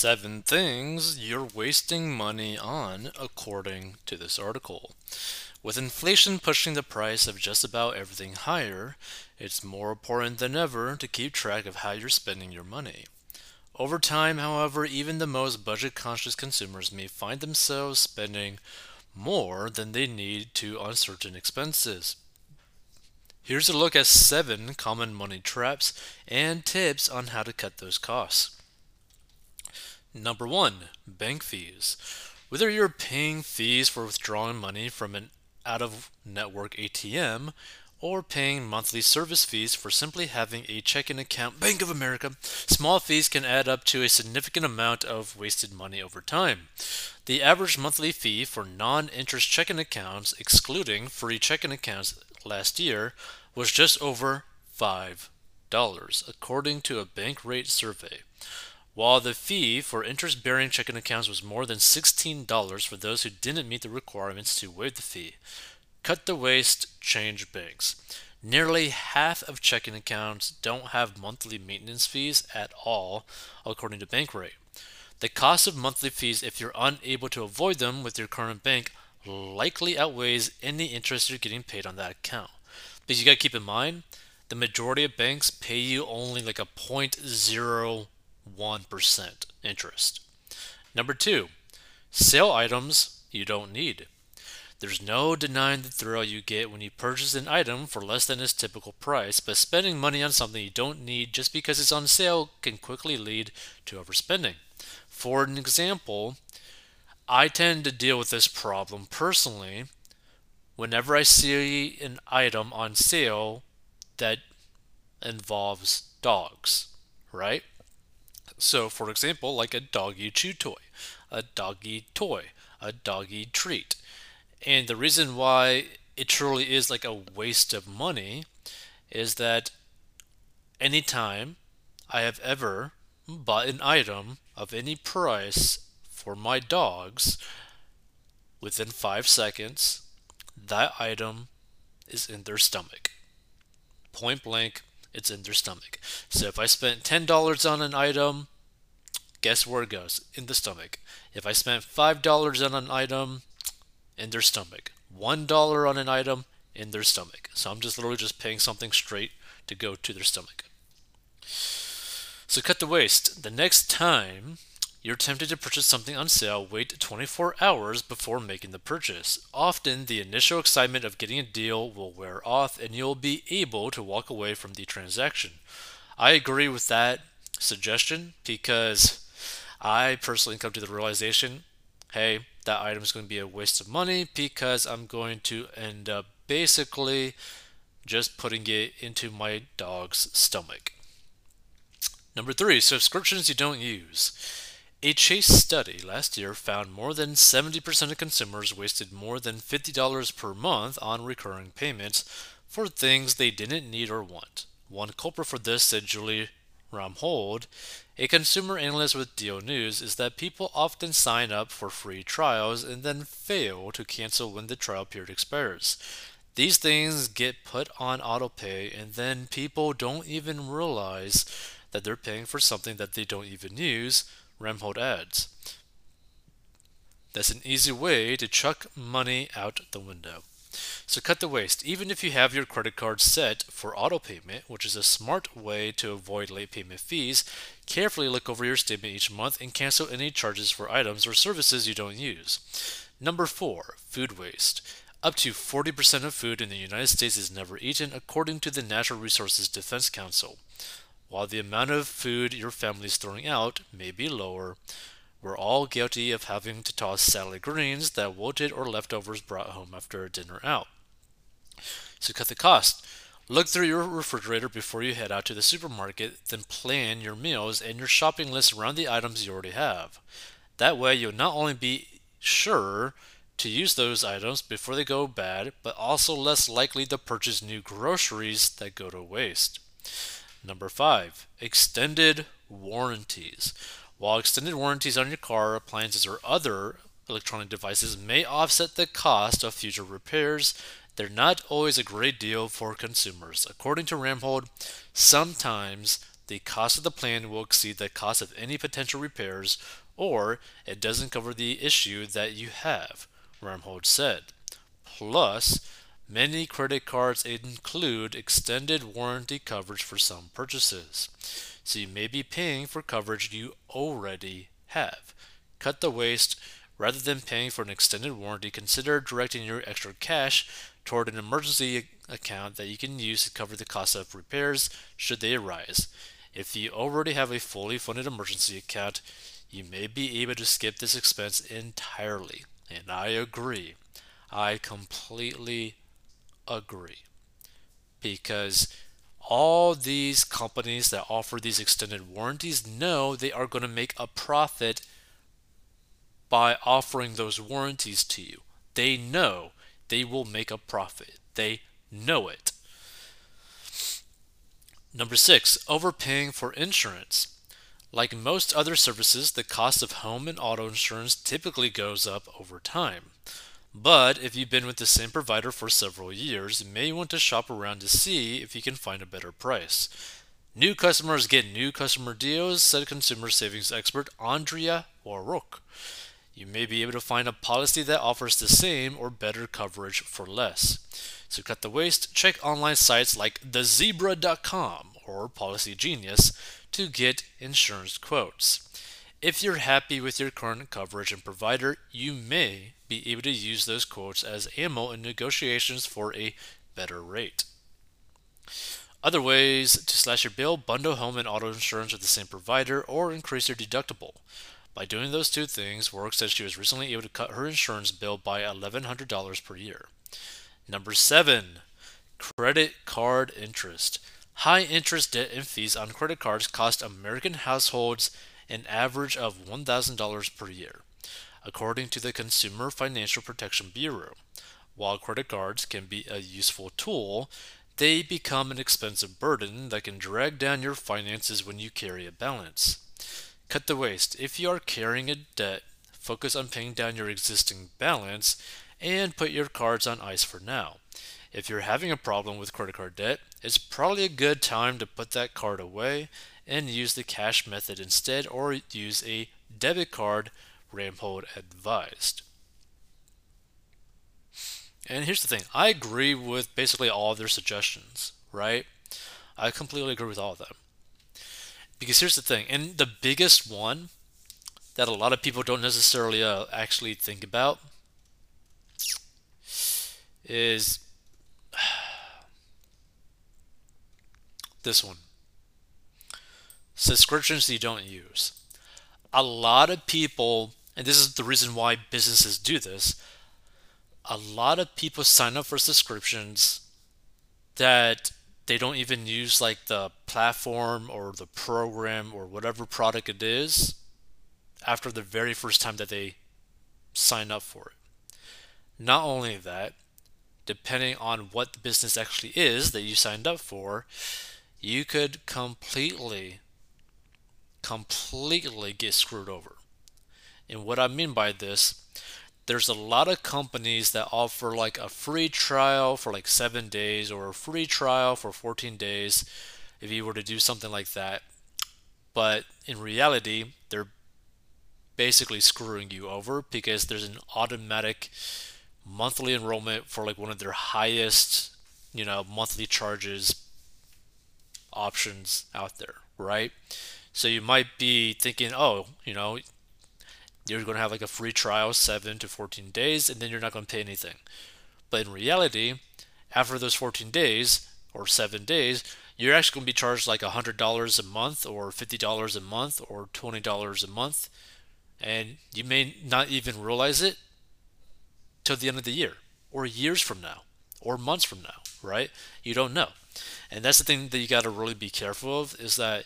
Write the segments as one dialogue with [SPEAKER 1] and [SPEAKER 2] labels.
[SPEAKER 1] Seven things you're wasting money on, according to this article. With inflation pushing the price of just about everything higher, it's more important than ever to keep track of how you're spending your money. Over time, however, even the most budget conscious consumers may find themselves spending more than they need to on certain expenses. Here's a look at seven common money traps and tips on how to cut those costs. Number one, bank fees. Whether you're paying fees for withdrawing money from an out of network ATM or paying monthly service fees for simply having a checking account, Bank of America, small fees can add up to a significant amount of wasted money over time. The average monthly fee for non interest checking accounts, excluding free checking accounts last year, was just over $5, according to a Bankrate survey while the fee for interest bearing checking accounts was more than $16 for those who didn't meet the requirements to waive the fee. Cut the waste, change banks. Nearly half of checking accounts don't have monthly maintenance fees at all, according to Bankrate. The cost of monthly fees, if you're unable to avoid them with your current bank, likely outweighs any interest you're getting paid on that account. Because you got to keep in mind, the majority of banks pay you only like a 0.0 1% interest. Number two, sale items you don't need. There's no denying the thrill you get when you purchase an item for less than its typical price, but spending money on something you don't need just because it's on sale can quickly lead to overspending. For an example, I tend to deal with this problem personally whenever I see an item on sale that involves dogs, right? So, for example, like a doggy chew toy, a doggy toy, a doggy treat. And the reason why it truly is like a waste of money is that anytime I have ever bought an item of any price for my dogs, within five seconds, that item is in their stomach. Point blank, it's in their stomach. So if I spent $10 on an item, guess where it goes? In the stomach. If I spent $5 on an item, in their stomach. $1 on an item, in their stomach. So I'm just literally just paying something straight to go to their stomach. So cut the waste. The next time you're tempted to purchase something on sale, wait 24 hours before making the purchase. Often, the initial excitement of getting a deal will wear off and you'll be able to walk away from the transaction. I agree with that suggestion because I personally come to the realization hey, that item is going to be a waste of money because I'm going to end up basically just putting it into my dog's stomach. Number three, subscriptions you don't use. A Chase study last year found more than 70% of consumers wasted more than $50 per month on recurring payments for things they didn't need or want. One culprit for this, said Julie Ramhold, a consumer analyst with DealNews, is that people often sign up for free trials and then fail to cancel when the trial period expires. These things get put on autopay, and then people don't even realize that they're paying for something that they don't even use Ramhold adds. That's an easy way to chuck money out the window. So cut the waste. Even if you have your credit card set for auto payment, which is a smart way to avoid late payment fees, carefully look over your statement each month and cancel any charges for items or services you don't use. Number 4, food waste. Up to 40% of food in the United States is never eaten according to the Natural Resources Defense Council. While the amount of food your family is throwing out may be lower, we're all guilty of having to toss salad greens that wilted or leftovers brought home after a dinner out. So cut the cost. Look through your refrigerator before you head out to the supermarket, then plan your meals and your shopping list around the items you already have. That way, you'll not only be sure to use those items before they go bad, but also less likely to purchase new groceries that go to waste. Number five, extended warranties. While extended warranties on your car, appliances, or other electronic devices may offset the cost of future repairs, they're not always a great deal for consumers. According to Ramhold, sometimes the cost of the plan will exceed the cost of any potential repairs, or it doesn't cover the issue that you have, Ramhold said. Plus, many credit cards include extended warranty coverage for some purchases, so you may be paying for coverage you already have. Cut the waste. Rather than paying for an extended warranty, consider directing your extra cash toward an emergency account that you can use to cover the cost of repairs should they arise. If you already have a fully funded emergency account, you may be able to skip this expense entirely. And I agree. I completely agree. Because all these companies that offer these extended warranties know they are going to make a profit by offering those warranties to you. They know they will make a profit. They know it. Number six, overpaying for insurance. Like most other services, the cost of home and auto insurance typically goes up over time. But if you've been with the same provider for several years, you may want to shop around to see if you can find a better price. New customers get new customer deals, said consumer savings expert Andrea Woroch. You may be able to find a policy that offers the same or better coverage for less. To cut the waste, check online sites like thezebra.com or Policygenius to get insurance quotes. If you're happy with your current coverage and provider, you may be able to use those quotes as ammo in negotiations for a better rate. Other ways to slash your bill bundle home and auto insurance with the same provider or increase your deductible. By doing those two things, Woroch said she was recently able to cut her insurance bill by $1,100 per year. Number seven, credit card interest. High interest debt and fees on credit cards cost American households an average of $1,000 per year, according to the Consumer Financial Protection Bureau. While credit cards can be a useful tool, they become an expensive burden that can drag down your finances when you carry a balance. Cut the waste. If you are carrying a debt, focus on paying down your existing balance and put your cards on ice for now. If you're having a problem with credit card debt, it's probably a good time to put that card away and use the cash method instead or use a debit card, Ramhold advised. And here's the thing I agree with basically all of their suggestions, right? I completely agree with all of them. Because here's the thing, and the biggest one that a lot of people don't necessarily uh, actually think about is this one subscriptions you don't use. A lot of people, and this is the reason why businesses do this, a lot of people sign up for subscriptions that they don't even use like the platform or the program or whatever product it is after the very first time that they sign up for it. Not only that, depending on what the business actually is that you signed up for, you could completely, completely get screwed over. And what I mean by this, there's a lot of companies that offer like a free trial for like seven days or a free trial for 14 days if you were to do something like that. But in reality, they're basically screwing you over because there's an automatic monthly enrollment for like one of their highest, you know, monthly charges options out there, right? So you might be thinking, oh, you know, you're going to have like a free trial 7 to 14 days and then you're not going to pay anything. But in reality, after those 14 days or 7 days, you're actually going to be charged like $100 a month or $50 a month or $20 a month and you may not even realize it till the end of the year or years from now or months from now, right? You don't know. And that's the thing that you got to really be careful of is that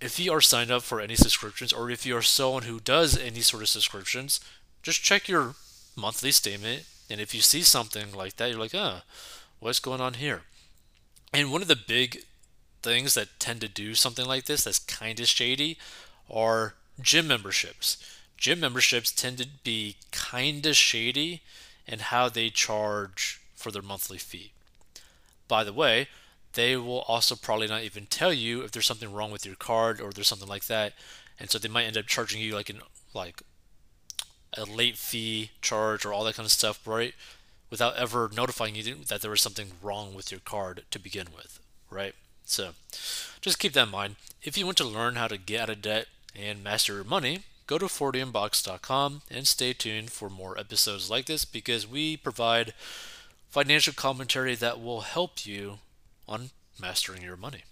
[SPEAKER 1] if you are signed up for any subscriptions or if you are someone who does any sort of subscriptions, just check your monthly statement. And if you see something like that, you're like, ah, oh, what's going on here? And one of the big things that tend to do something like this that's kind of shady are gym memberships. Gym memberships tend to be kind of shady in how they charge for their monthly fee. By the way, they will also probably not even tell you if there's something wrong with your card or there's something like that. And so they might end up charging you like an like a late fee charge or all that kind of stuff, right? Without ever notifying you that there was something wrong with your card to begin with, right? So just keep that in mind. If you want to learn how to get out of debt and master your money, go to 40inbox.com and stay tuned for more episodes like this because we provide financial commentary that will help you on mastering your money.